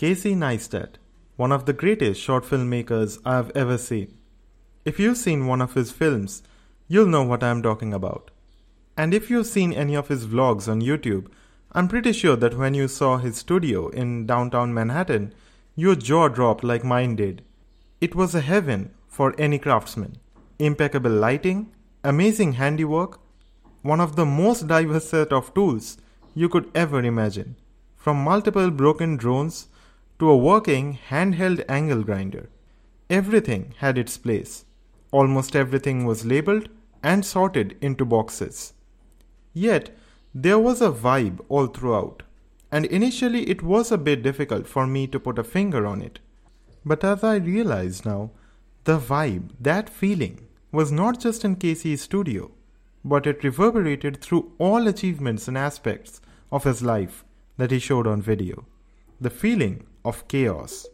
Casey Neistat, one of the greatest short filmmakers I've ever seen. If you've seen one of his films, you'll know what I'm talking about. And if you've seen any of his vlogs on YouTube, I'm pretty sure that when you saw his studio in downtown Manhattan, your jaw dropped like mine did. It was a heaven for any craftsman. Impeccable lighting, amazing handiwork, one of the most diverse set of tools you could ever imagine, from multiple broken drones to a working handheld angle grinder. Everything had its place. Almost everything was labeled and sorted into boxes. Yet, there was a vibe all throughout, and initially it was a bit difficult for me to put a finger on it. But as I realize now, the vibe, that feeling, was not just in Casey's studio, but it reverberated through all achievements and aspects of his life that he showed on video. The feeling of chaos.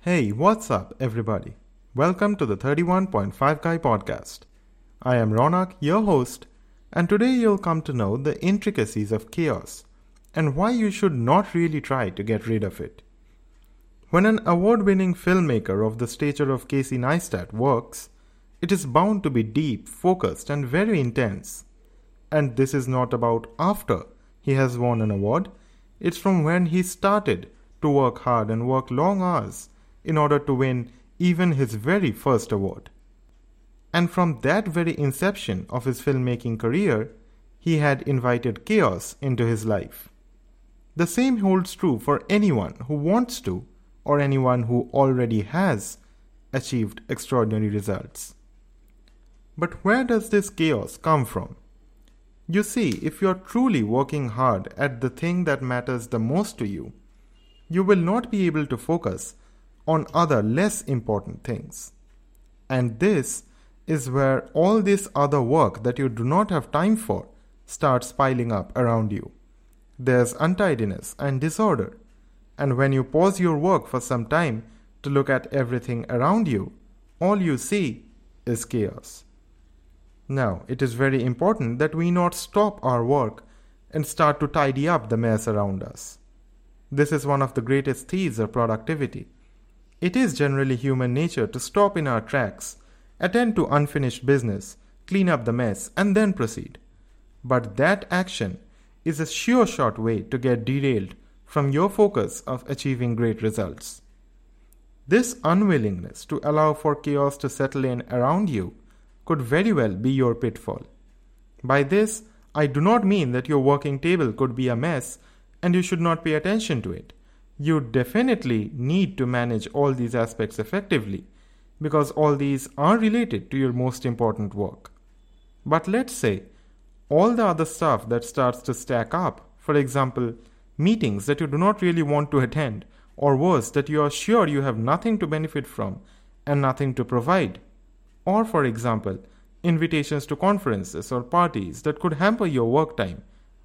Hey, what's up, everybody? Welcome to the 31.5 Guy podcast. I am Rounak, your host, and today you'll come to know the intricacies of chaos and why you should not really try to get rid of it. When an award winning filmmaker of the stature of Casey Neistat works, it is bound to be deep, focused, and very intense. And this is not about after he has won an award, it's from when he started to work hard and work long hours in order to win even his very first award. And from that very inception of his filmmaking career, he had invited chaos into his life. The same holds true for anyone who wants to or anyone who already has achieved extraordinary results. But where does this chaos come from? You see, if you're truly working hard at the thing that matters the most to you, you will not be able to focus on other less important things. And this is where all this other work that you do not have time for starts piling up around you. There's untidiness and disorder. And when you pause your work for some time to look at everything around you, all you see is chaos. Now, it is very important that we not stop our work and start to tidy up the mess around us. This is one of the greatest thieves of productivity. It is generally human nature to stop in our tracks, attend to unfinished business, clean up the mess, and then proceed. But that action is a sure shot way to get derailed from your focus of achieving great results. This unwillingness to allow for chaos to settle in around you could very well be your pitfall. By this, I do not mean that your working table could be a mess and you should not pay attention to it. You definitely need to manage all these aspects effectively because all these are related to your most important work. But let's say all the other stuff that starts to stack up, for example, meetings that you do not really want to attend, or worse, that you are sure you have nothing to benefit from and nothing to provide, or for example, invitations to conferences or parties that could hamper your work time,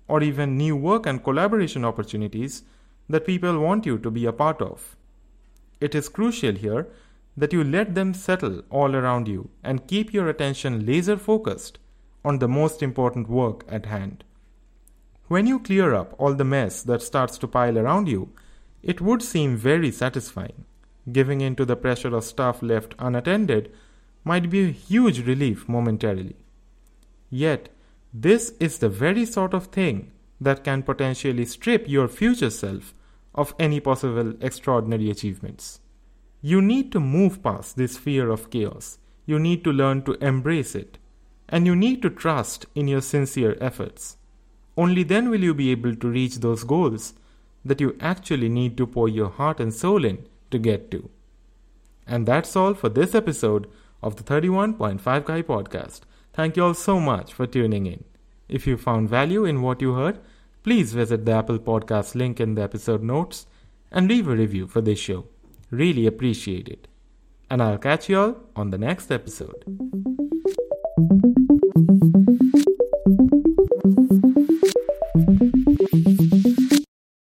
or even new work and collaboration opportunities that people want you to be a part of. It is crucial here that you let them settle all around you and keep your attention laser focused on the most important work at hand. When you clear up all the mess that starts to pile around you, it would seem very satisfying. Giving in to the pressure of stuff left unattended might be a huge relief momentarily. Yet, this is the very sort of thing that can potentially strip your future self of any possible extraordinary achievements. You need to move past this fear of chaos. You need to learn to embrace it and you need to trust in your sincere efforts. Only then will you be able to reach those goals that you actually need to pour your heart and soul in to get to. And that's all for this episode of the 31.5 Guy podcast. Thank you all so much for tuning in. If you found value in what you heard, please visit the Apple Podcast link in the episode notes and leave a review for this show. Really appreciate it. And I'll catch you all on the next episode.